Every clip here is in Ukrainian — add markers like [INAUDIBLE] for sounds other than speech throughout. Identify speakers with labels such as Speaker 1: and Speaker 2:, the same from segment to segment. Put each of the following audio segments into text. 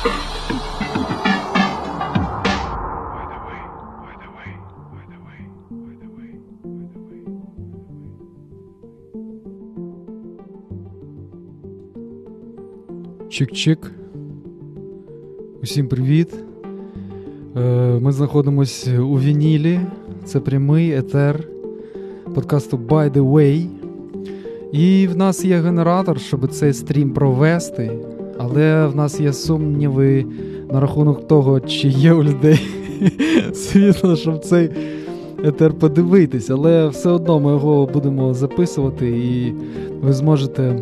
Speaker 1: Чик-чик. Усім привіт. Е, ми знаходимося у Вінілі. Це прямий етер подкасту By the Way. І в нас є генератор, щоб цей стрім провести. Але в нас є сумніви на рахунок того, чи є у людей [LAUGHS] світло, щоб цей етер подивитись. Але все одно ми його будемо записувати, і ви зможете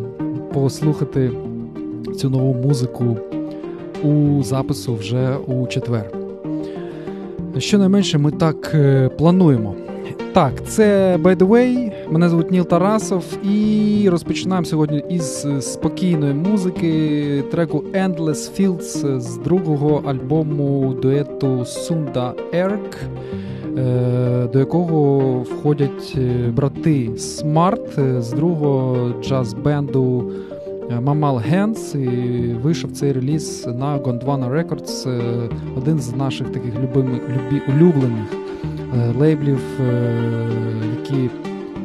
Speaker 1: послухати цю нову музику у запису вже у четвер. Щонайменше ми так е, плануємо. Так, це by the way, Мене звуть Ніл Тарасов, і розпочинаємо сьогодні із спокійної музики треку Endless Fields з другого альбому дуету Sunda Erk, е, до якого входять е, брати Smart з другого джаз-бенду Mamal Hands. І вийшов цей реліз на Gondwana Records, е, один з наших таких любимих, любі, улюблених лейблів, які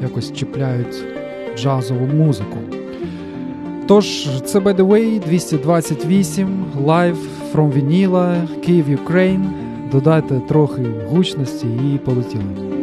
Speaker 1: якось чіпляють джазову музику. Тож, це by the way 228 Live from Vinyla, Київ Ukraine. Додайте трохи гучності і полетіли.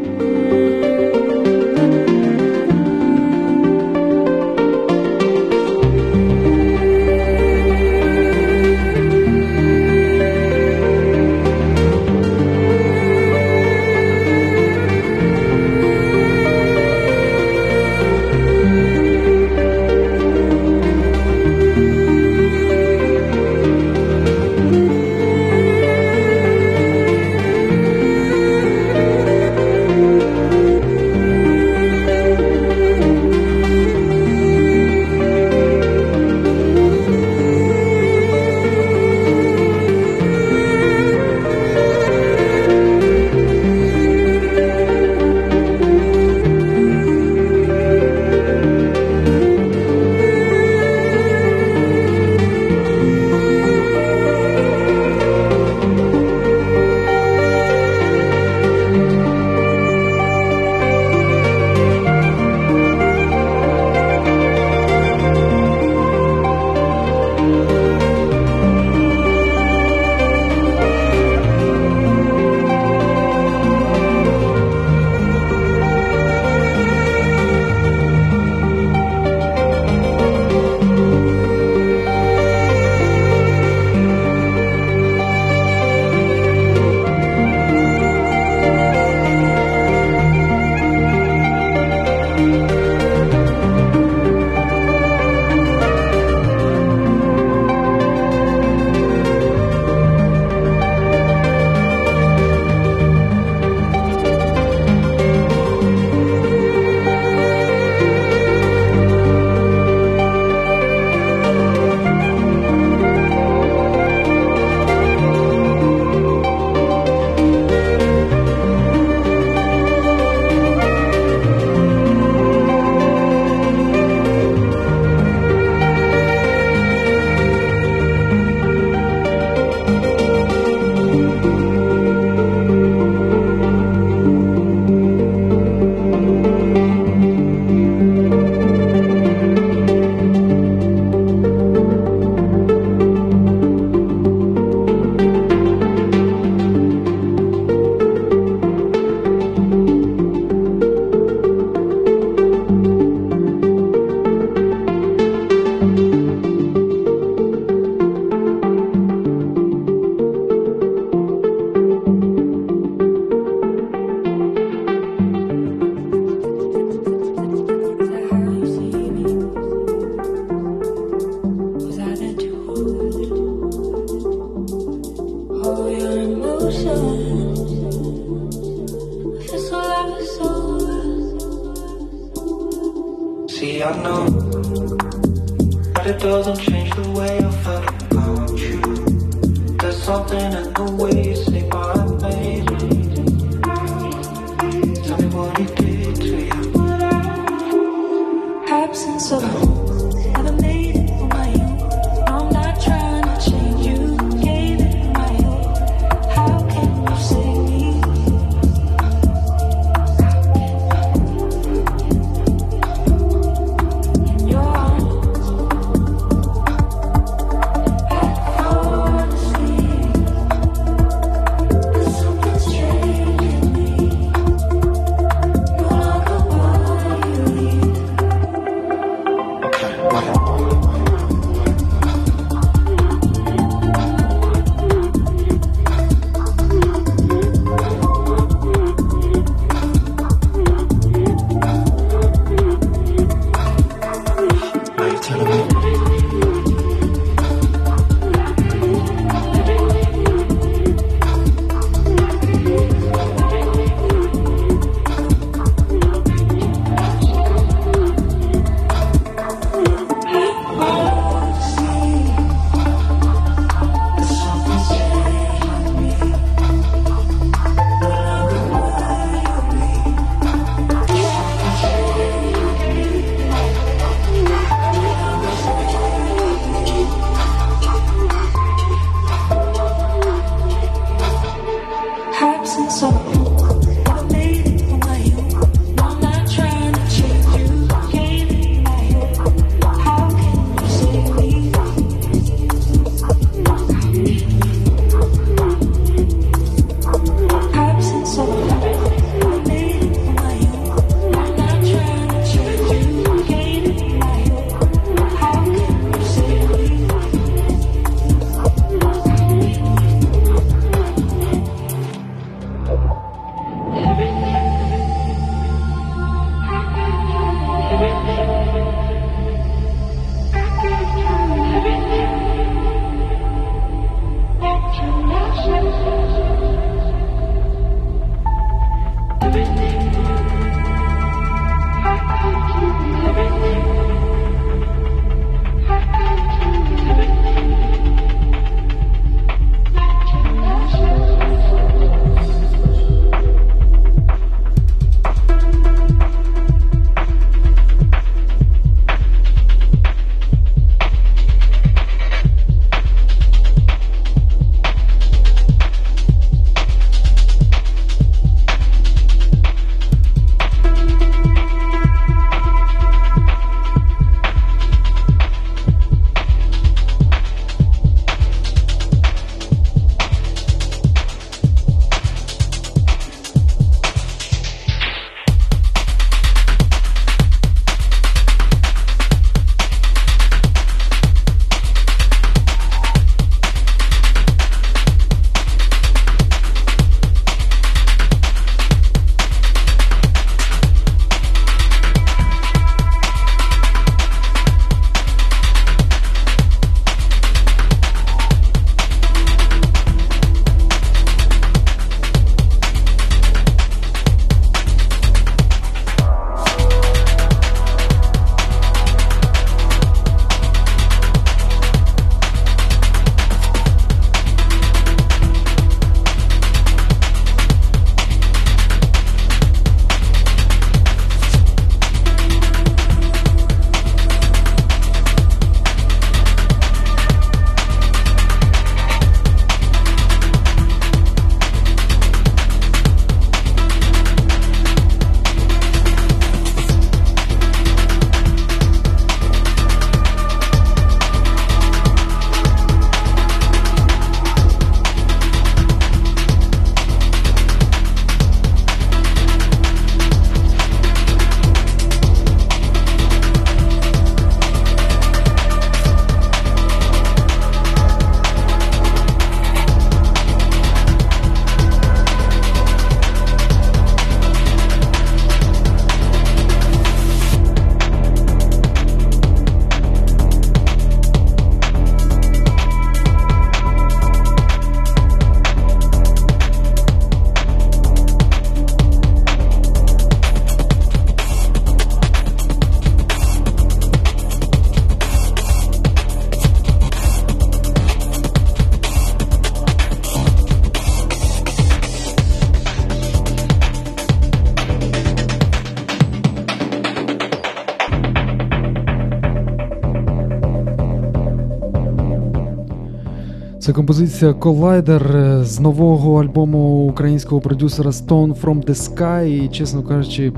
Speaker 1: Це композиція Collider е, з нового альбому українського продюсера Stone From The Sky. І, чесно кажучи,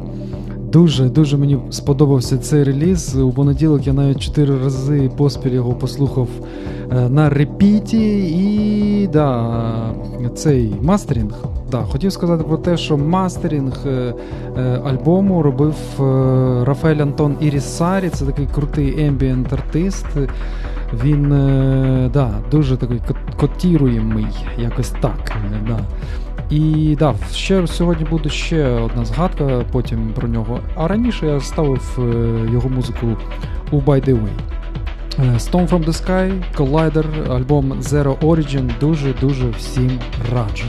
Speaker 1: дуже-дуже мені сподобався цей реліз. У понеділок я навіть чотири рази поспіль його послухав е, на repeat і. І да, цей мастерінг. Да, Хотів сказати про те, що мастерінг е, альбому робив Рафаель Антон Ірісарі. Це такий крутий ембієнт артист. Він е, да, дуже такий котіруємий, якось так. Да. І да, ще сьогодні буде ще одна згадка, потім про нього. А раніше я ставив е, його музику у By The Way. Е, Stone From The Sky, Collider, альбом Zero Origin. Дуже-дуже всім раджу.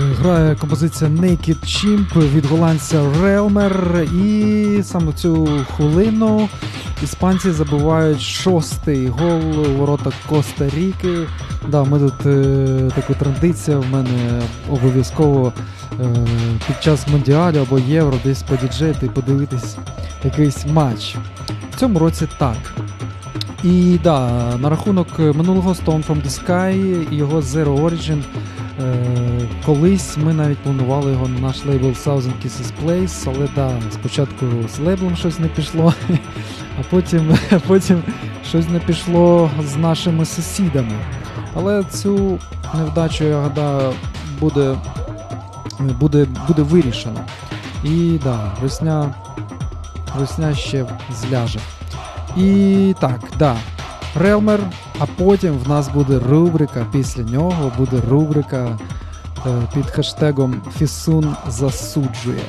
Speaker 1: Грає композиція Naked Chimp від голландця Realmer. І саме цю хвилину іспанці забувають шостий гол у ворота Коста Ріки. Да, ми тут е, таку традиція в мене обов'язково е, під час Мондіалю або Євро десь подіджети і подивитись якийсь матч. В цьому році так. І да, на рахунок минулого Stone from the Sky і його Zero Origin. Е, колись ми навіть планували його на наш лейбл Thousand Kisses Place, але да, спочатку з лейблом щось не пішло, [LAUGHS] а потім а [LAUGHS] потім щось не пішло з нашими сусідами. Але цю невдачу, я гадаю, буде буде, буде вирішено. І да, русня, русня ще зляже. І так, да. Релмер, а потім в нас буде рубрика. Після нього буде рубрика е, під хештегом Фісун засуджує.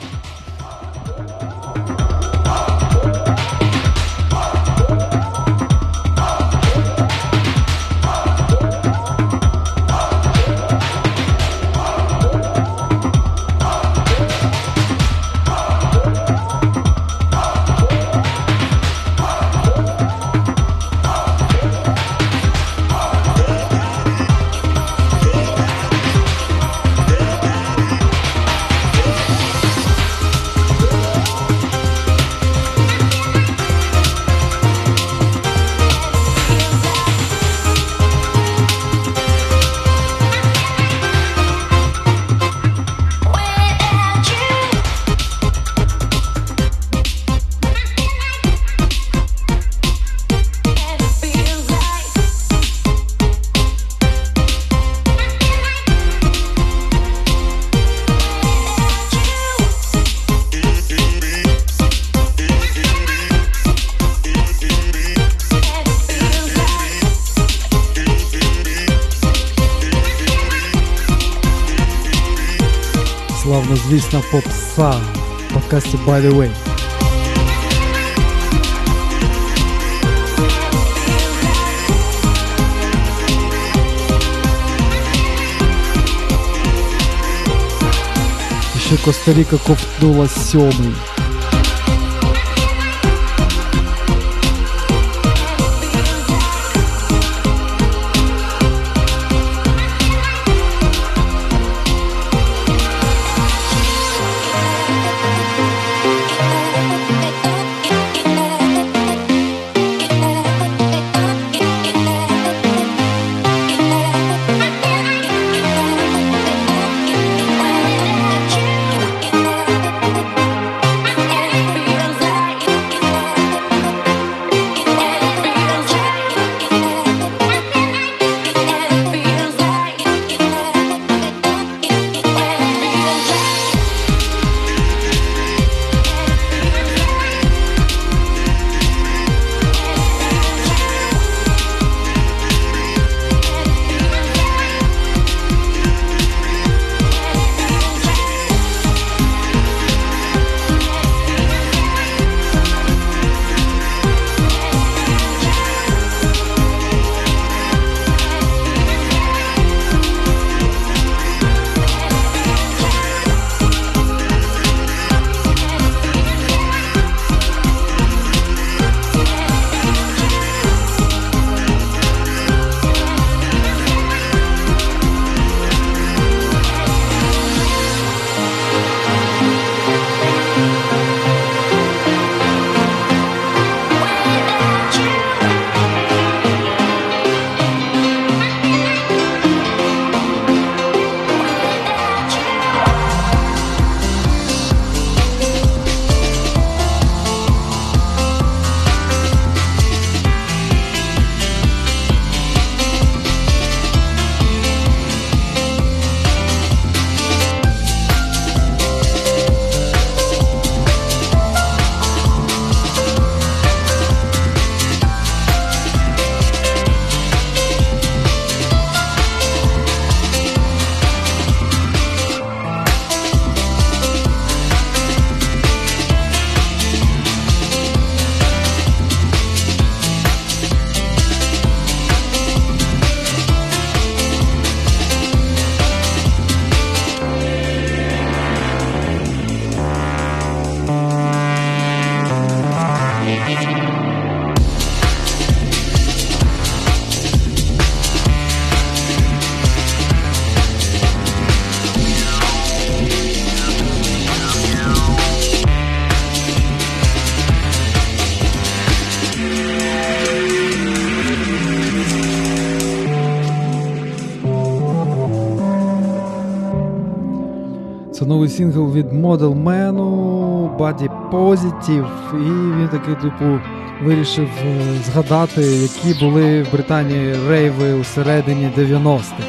Speaker 1: Звісно, попса в подкасті By The Way. Ще Коста-Ріка ковтнула сьомий. Сингл від Model Man, Body Positive, і він такий, типу, вирішив е, згадати, які були в Британії рейви у середині 90-х.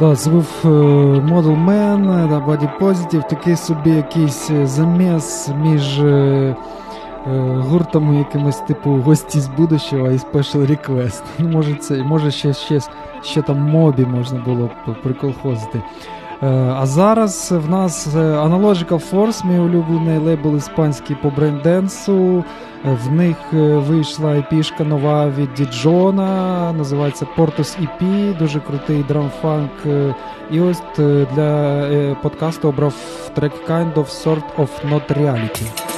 Speaker 1: Да, був е, Model Man, да, Body Positive, такий собі якийсь е, заміс між е, гуртами якимось типу гості з будущого і Special Request. Ну, [LAUGHS] Може, це, може ще, ще, ще там мобі можна було приколхозити. А зараз в нас Analogical Force, мій улюблений лейбл іспанський по бренденсу. В них вийшла епішка нова від Діджона, називається Portus EP, дуже крутий драмфанк. І ось для подкасту обрав трек Kind of Sort of Not Reality.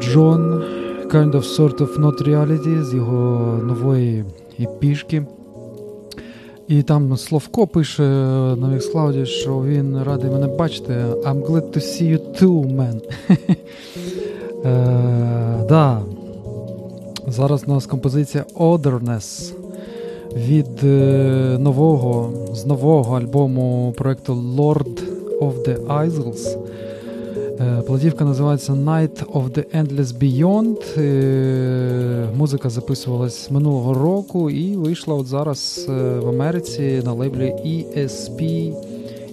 Speaker 1: Діджон, Kind of Sort of Not Reality з його нової епішки. І там Словко пише на Міксклауді, що він радий мене бачити. I'm glad to see you too, man. [LAUGHS] е, да. Зараз у нас композиція Otherness від е, нового з нового альбому проекту Lord of the Isles. Е, платівка називається Night of the Endless Beyond. Е, музика записувалась минулого року і вийшла от зараз е, в Америці на лейблі ESP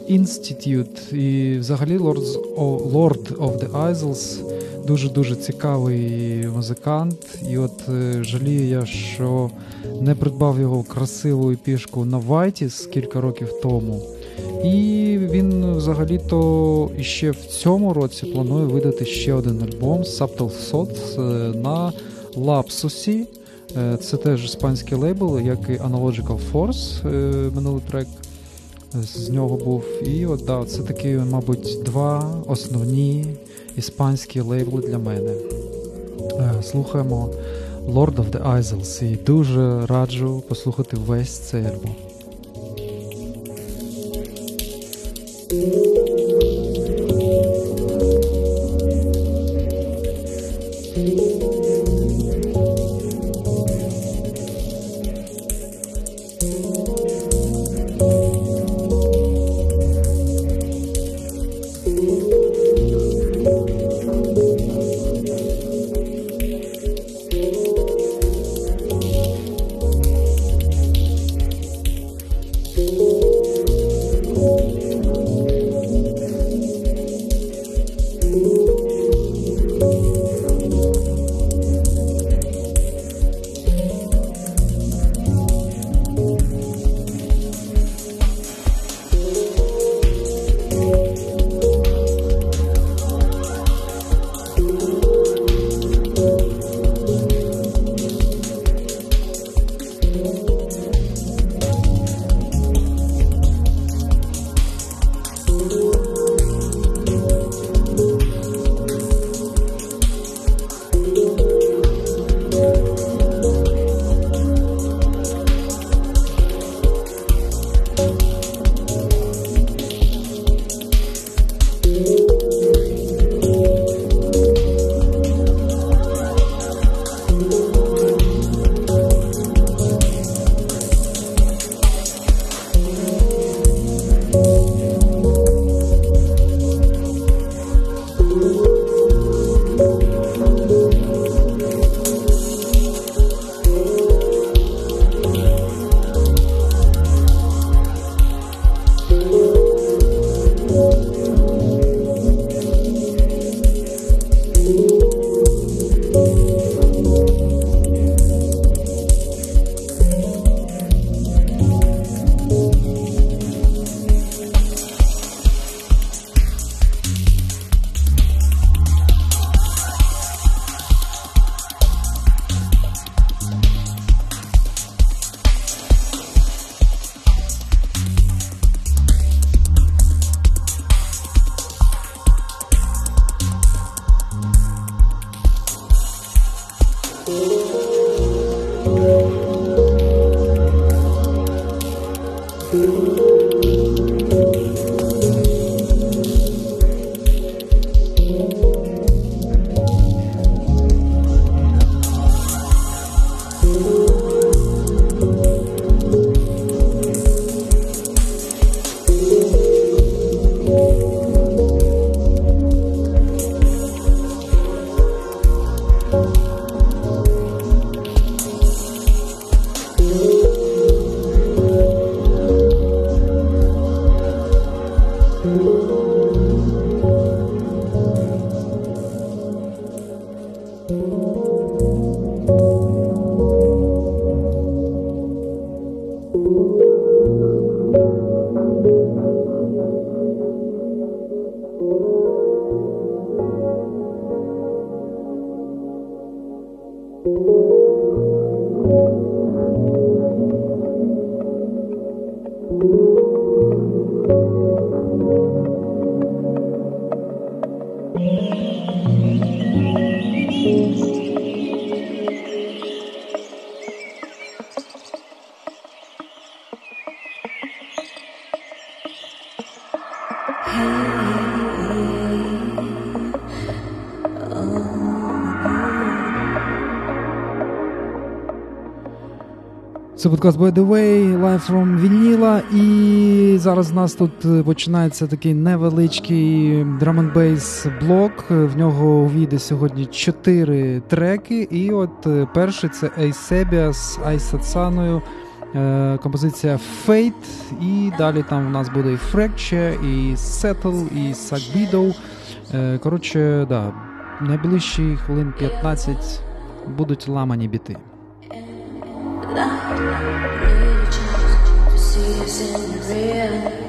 Speaker 1: Institute. І взагалі Lord of the Isles дуже-дуже цікавий музикант. І от жалію я, що не придбав його красиву пішку на Вайтіс кілька років тому. І він взагалі-то ще в цьому році планує видати ще один альбом Subtle Thoughts е, на Лапсусі. Е, це теж іспанський лейбл, як і Analogical Force, е, минулий трек з нього був. І от да, це такі, мабуть, два основні іспанські лейбли для мене. Слухаємо Lord of the Isles і дуже раджу послухати весь цей альбом. Це подкаст By The Way, Live from Вініла. І зараз у нас тут починається такий невеличкий drum and bass блок. В нього увійде сьогодні чотири треки. І от перший це Eusebia з Айсацаною. Композиція Fate. І далі там у нас буде і Fracture, і Settle, і Sagbido. Коротше, да, найближчі хвилин 15 будуть ламані біти. To see us in the real.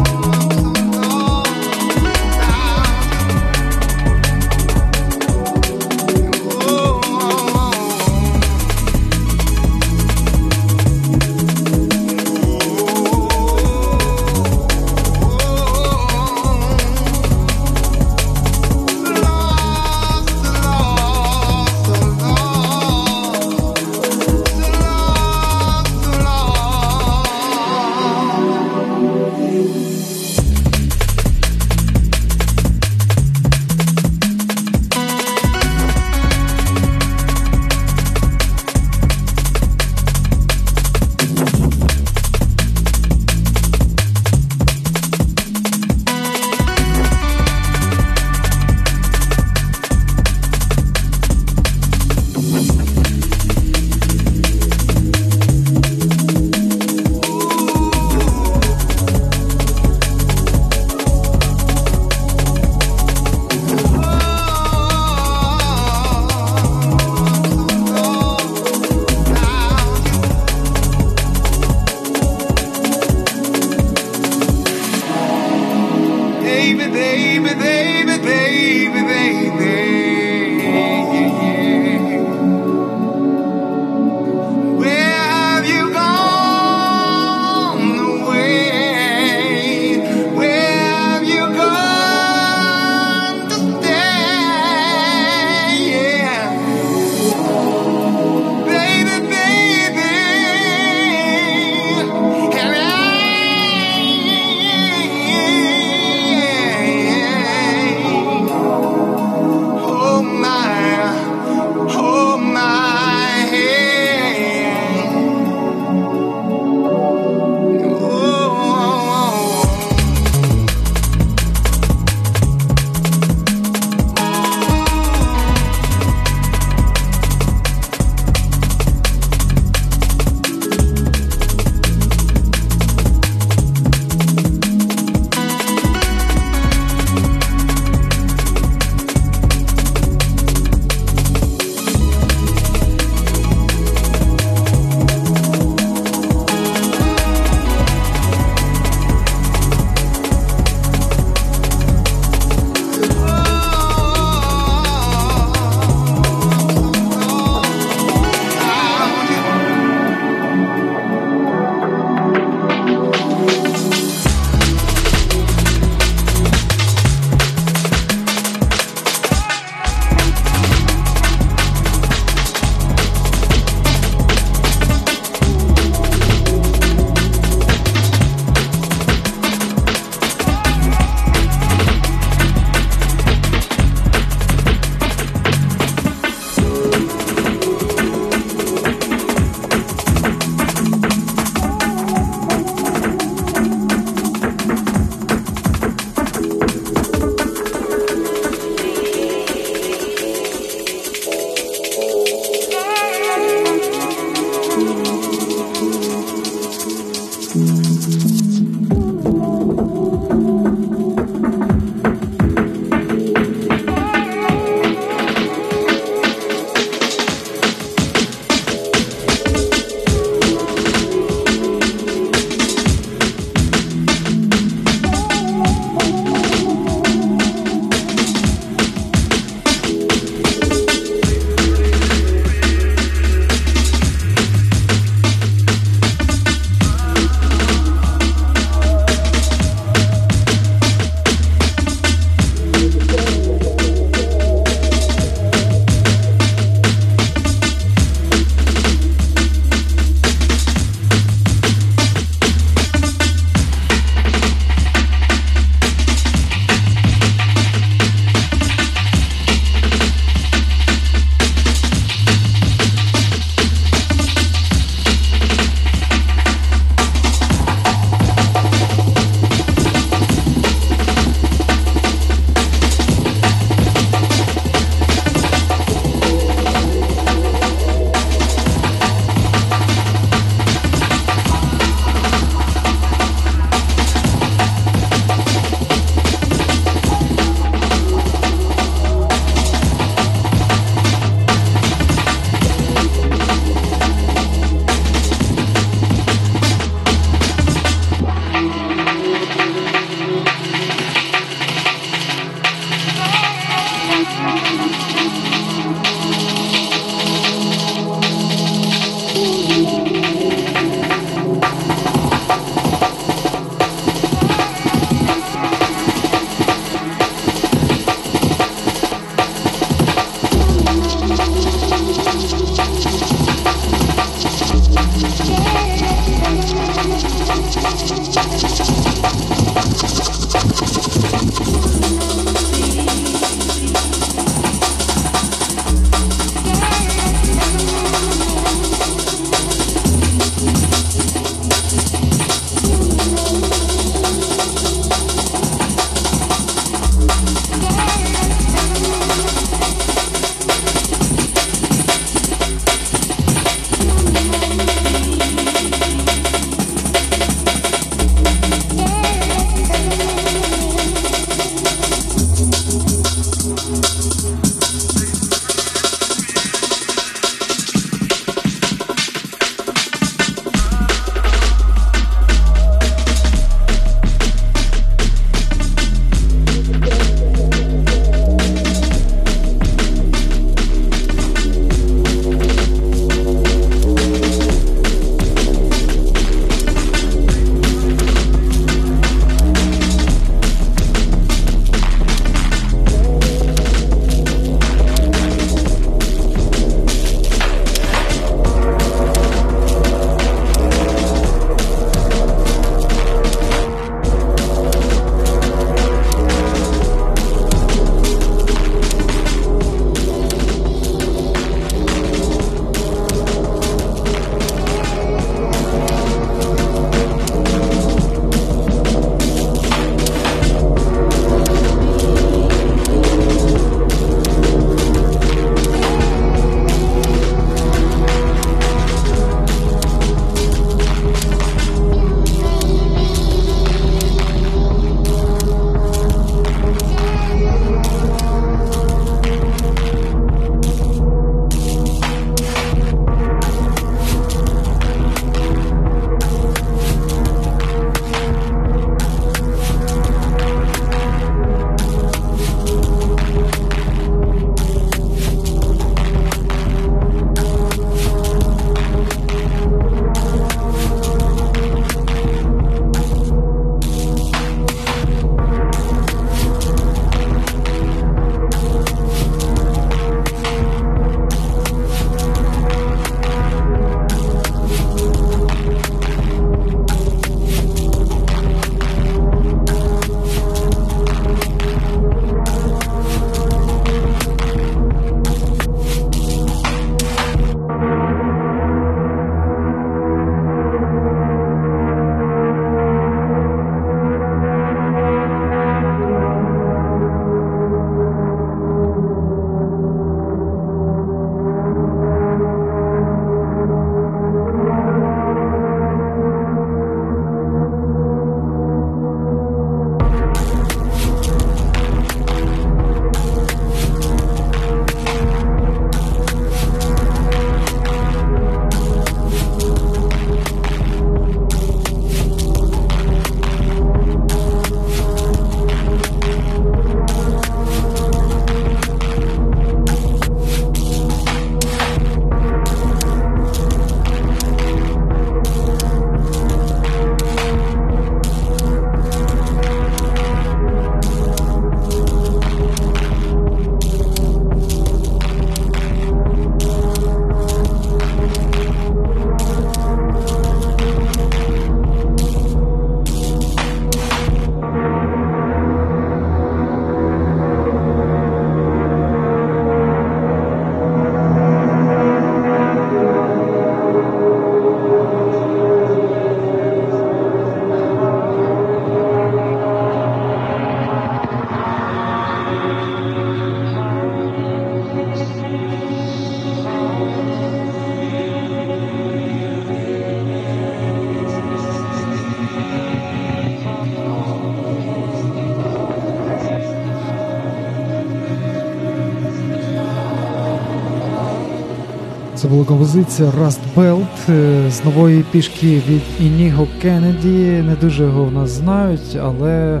Speaker 1: Була композиція Rust Belt е, з нової пішки від Ініго Кеннеді. Не дуже його в нас знають, але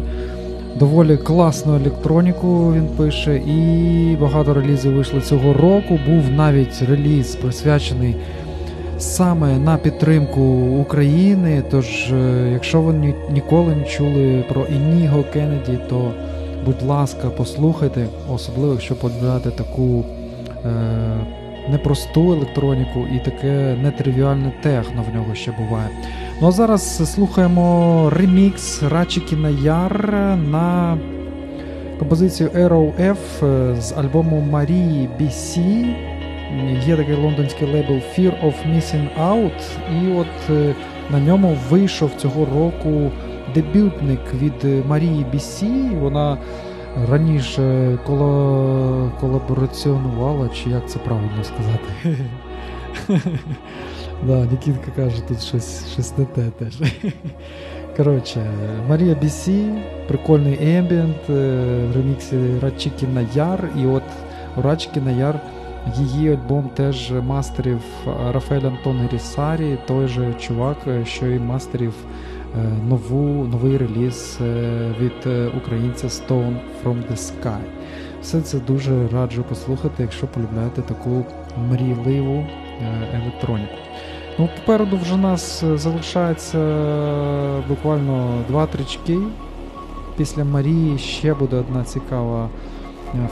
Speaker 1: доволі класну електроніку він пише. І багато релізів вийшло цього року. Був навіть реліз присвячений саме на підтримку України. Тож, е, якщо ви ніколи не чули про Ініго Кеннеді, то будь ласка, послухайте, особливо якщо полюбляєте таку. Е, непросту електроніку і таке нетривіальне техно в нього ще буває. Ну а зараз слухаємо ремікс Рачикіна Яр на композицію Arrow F з альбому Марії BC. Є такий лондонський лейбл Fear of Missing Out, і от е, на ньому вийшов цього року дебютник від Марії BC. Вона раніше коло... колабораціонувала, чи як це правильно сказати? [LAUGHS] Да, Нікітка каже, тут щось щось не те теж. [LAUGHS] Коротше, Марія Бісі, прикольний ембієнт в реміксі Радчикіна Яр. І от у Радчикіна Яр її альбом теж мастерів Рафаель Антон Рісарі, той же чувак, е, що і мастерів нову, новий реліз е, від е, українця Stone from the Sky. Все це дуже раджу послухати, якщо полюбляєте таку мрійливу електроніку. Ну, Попереду вже нас залишається буквально два трички. Після Марії ще буде одна цікава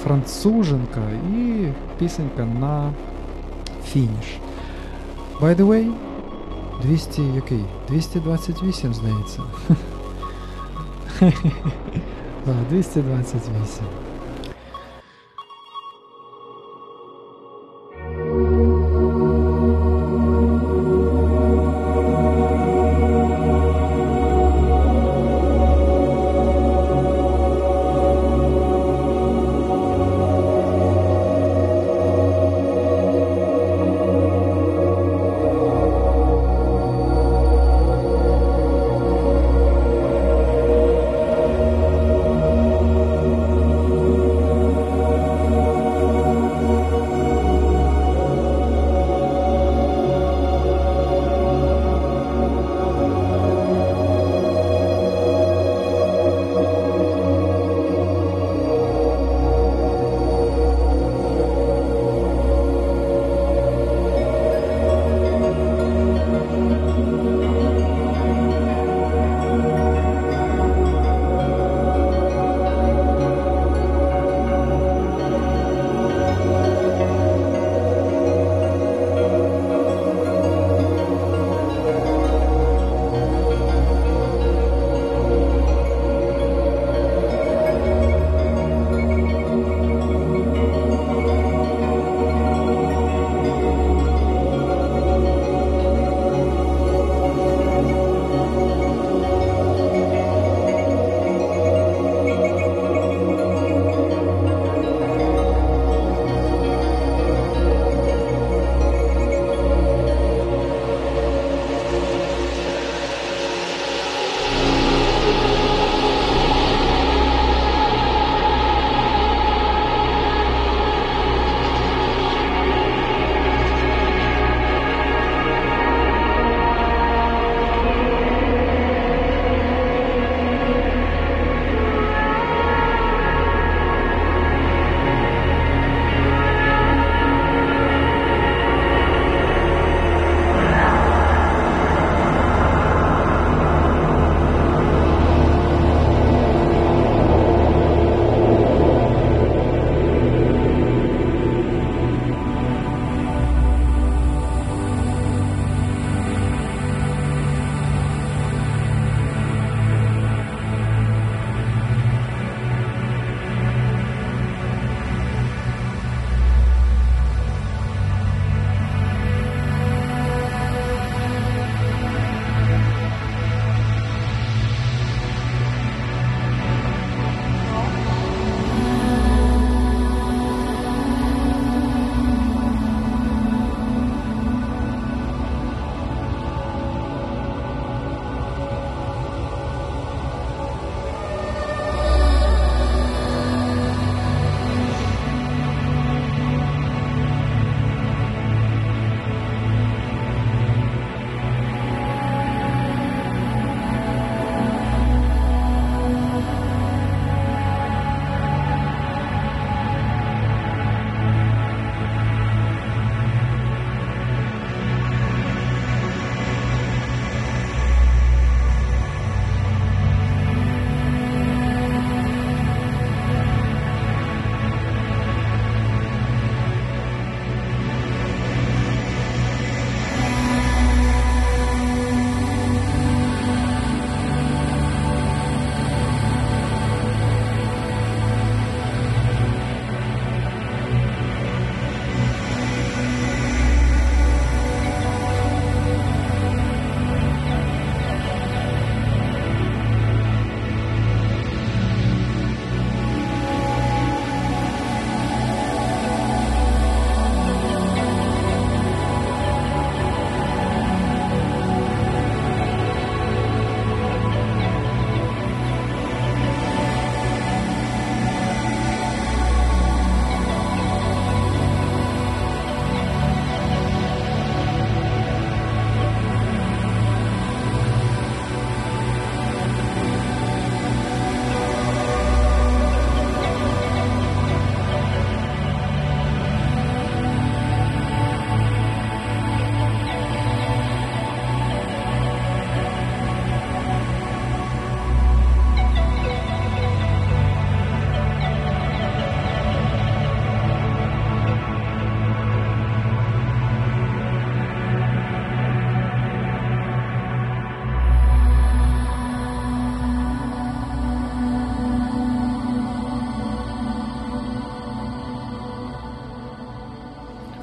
Speaker 1: француженка і пісенька на фініш. By the way, 200 який? 228, здається. [LAUGHS] Так, 228.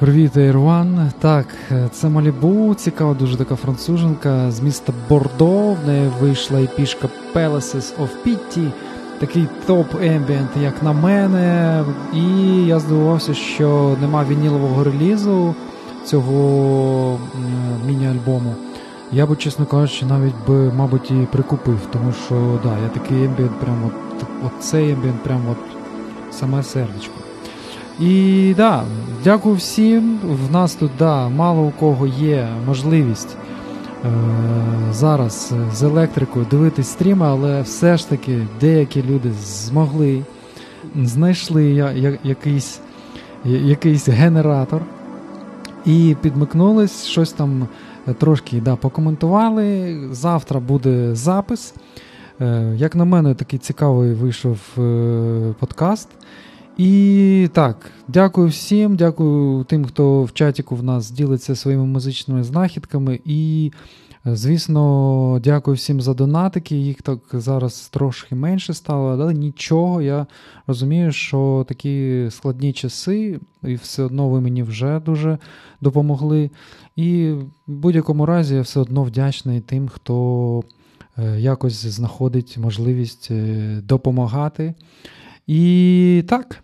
Speaker 1: Привіт, Ірван. Так, це Малібу, цікава, дуже така француженка з міста Бордо. В неї вийшла і пішка Palaces of Pity, такий топ-ембієнт, як на мене. І я здивувався, що нема вінілового релізу цього міні-альбому. Я би, чесно кажучи, навіть би, мабуть, і прикупив, тому що да, я такий ембієнт, прям от, от цей ембієнт, прям от саме сердечко. І да, дякую всім. В нас тут да, мало у кого є можливість е, зараз з електрикою дивитись стріми, але все ж таки деякі люди змогли, знайшли я, я, якийсь, якийсь генератор і підмикнулись, щось там трошки да, покоментували. Завтра буде запис. Е, як на мене, такий цікавий вийшов е, подкаст. І так, дякую всім, дякую тим, хто в чаті в нас ділиться своїми музичними знахідками. І, звісно, дякую всім за донатики. Їх так зараз трошки менше стало, але нічого. Я розумію, що такі складні часи, і все одно ви мені вже дуже допомогли. І в будь-якому разі я все одно вдячний тим, хто е, якось знаходить можливість е, допомагати. І так,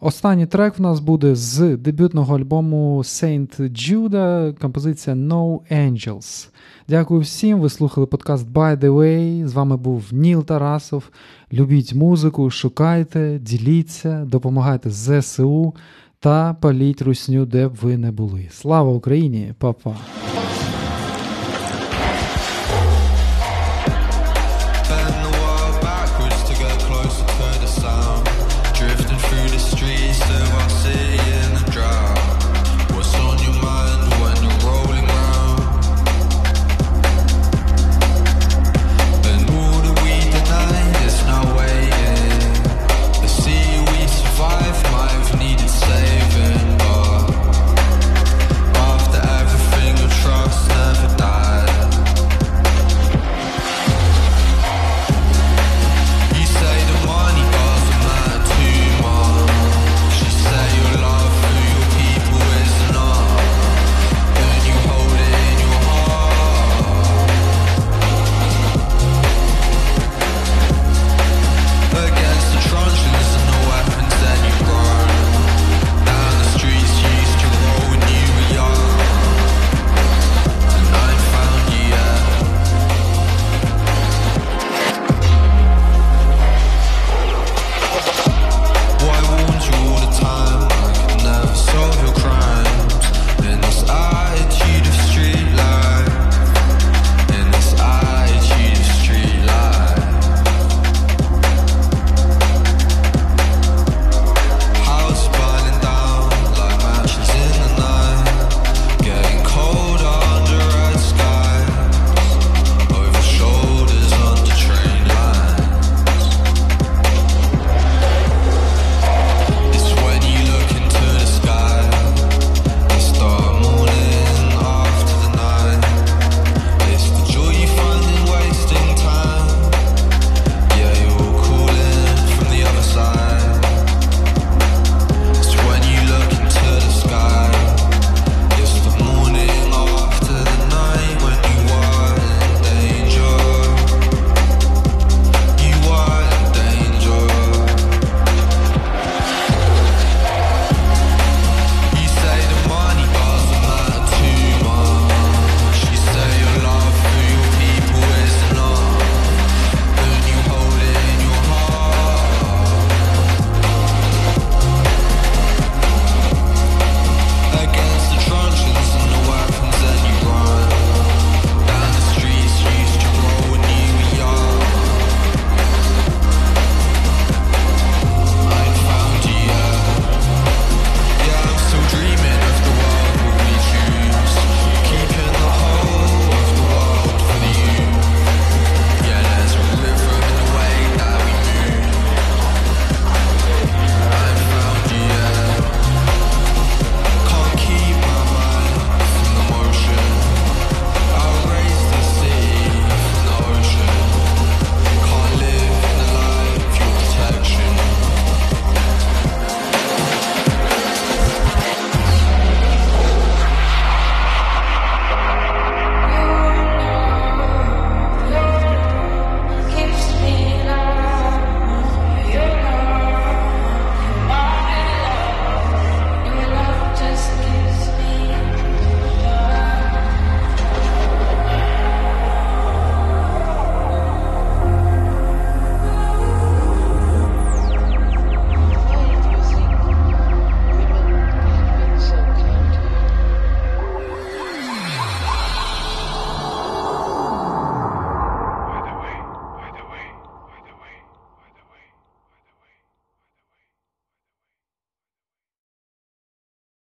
Speaker 1: останній трек в нас буде з дебютного альбому Saint Judah, композиція No Angels. Дякую всім. Ви слухали подкаст By the Way. З вами був Ніл Тарасов. Любіть музику, шукайте, діліться, допомагайте ЗСУ та паліть русню, де б ви не були. Слава Україні, Па-па!